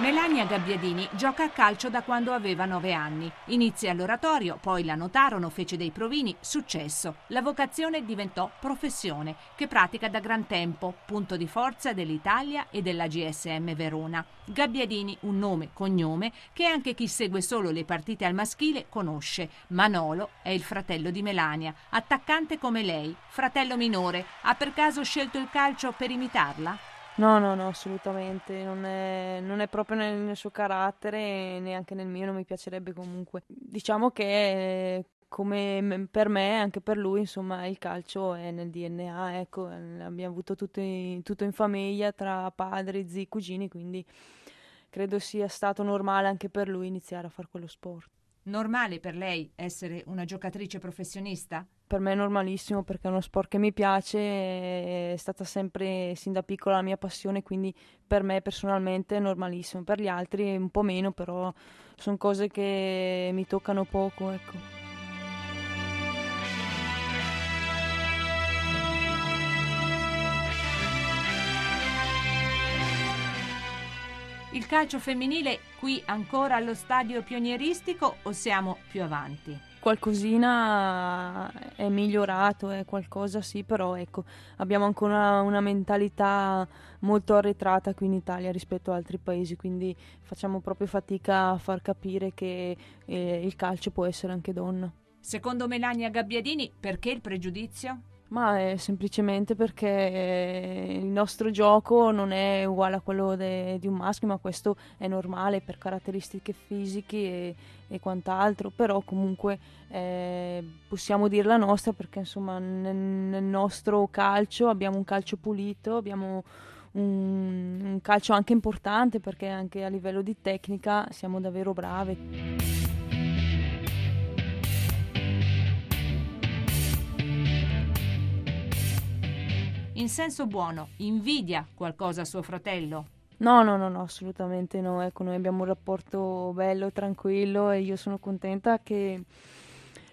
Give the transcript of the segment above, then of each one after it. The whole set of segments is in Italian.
Melania Gabbiadini gioca a calcio da quando aveva nove anni. Inizia all'oratorio, poi la notarono, fece dei provini, successo. La vocazione diventò professione, che pratica da gran tempo, punto di forza dell'Italia e della GSM Verona. Gabbiadini, un nome, cognome, che anche chi segue solo le partite al maschile conosce. Manolo è il fratello di Melania, attaccante come lei, fratello minore. Ha per caso scelto il calcio per imitarla? No, no, no, assolutamente, non è, non è proprio nel, nel, suo carattere, neanche nel mio, non mi piacerebbe comunque. Diciamo che come per me, anche per lui, insomma, il calcio è nel DNA, ecco, abbiamo avuto tutto in, tutto in famiglia tra padri, zii, cugini, quindi credo sia stato normale anche per lui iniziare a fare quello sport. Normale per lei essere una giocatrice professionista? Per me è normalissimo perché è uno sport che mi piace, è stata sempre sin da piccola la mia passione, quindi per me personalmente è normalissimo, per gli altri un po' meno, però sono cose che mi toccano poco, ecco. Il calcio femminile qui ancora allo stadio pionieristico o siamo più avanti? qualcosina è migliorato, è qualcosa sì, però ecco, abbiamo ancora una mentalità molto arretrata qui in Italia rispetto ad altri paesi, quindi facciamo proprio fatica a far capire che eh, il calcio può essere anche donna. Secondo Melania Gabbiadini, perché il pregiudizio? Ma è semplicemente perché eh, il nostro gioco non è uguale a quello de, di un maschio, ma questo è normale per caratteristiche fisiche e, e quant'altro, però comunque eh, possiamo dire la nostra perché insomma nel, nel, nostro calcio abbiamo un calcio pulito, abbiamo un, un calcio anche importante perché anche a livello di tecnica siamo davvero brave. In senso buono, invidia qualcosa a suo fratello? No, no, no, no, assolutamente no. Ecco, noi abbiamo un rapporto bello, tranquillo e io sono contenta che,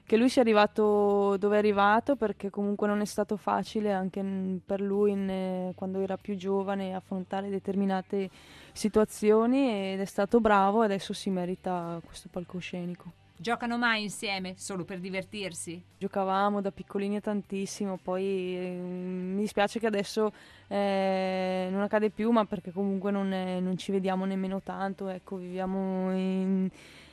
che lui sia arrivato dove è arrivato perché comunque non è stato facile anche per lui in, quando era più giovane affrontare determinate situazioni ed è stato bravo e adesso si merita questo palcoscenico. Giocano mai insieme solo per divertirsi? Giocavamo da piccolini tantissimo, poi eh, mi dispiace che adesso eh, non accade più, ma perché comunque non, è, non, ci vediamo nemmeno tanto, ecco, viviamo in,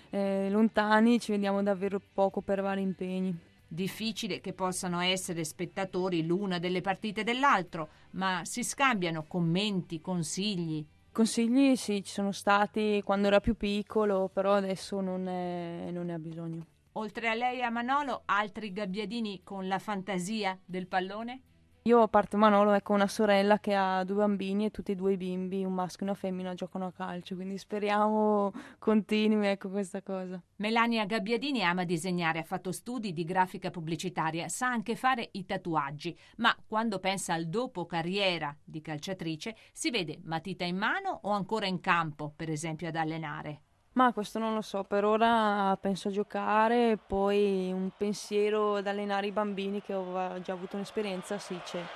eh, lontani, ci vediamo davvero poco per vari impegni. Difficile che possano essere spettatori l'una delle partite dell'altro, ma si scambiano commenti, consigli. Consigli sì, ci sono stati quando era più piccolo, però adesso non, è, non ne ha bisogno. Oltre a lei e a Manolo, altri gabbiadini con la fantasia del pallone? Io, a parte Manolo, ecco una sorella che ha due bambini e tutti e due i bimbi, un maschio e una femmina, giocano a calcio, quindi speriamo continui ecco questa cosa. Melania Gabbiadini ama disegnare, ha fatto studi di grafica pubblicitaria, sa anche fare i tatuaggi, ma quando pensa al dopo carriera di calciatrice si vede matita in mano o ancora in campo, per esempio ad allenare. Ma questo non lo so, per ora penso a giocare, poi un pensiero ad allenare i bambini che ho già avuto un'esperienza, sì c'è.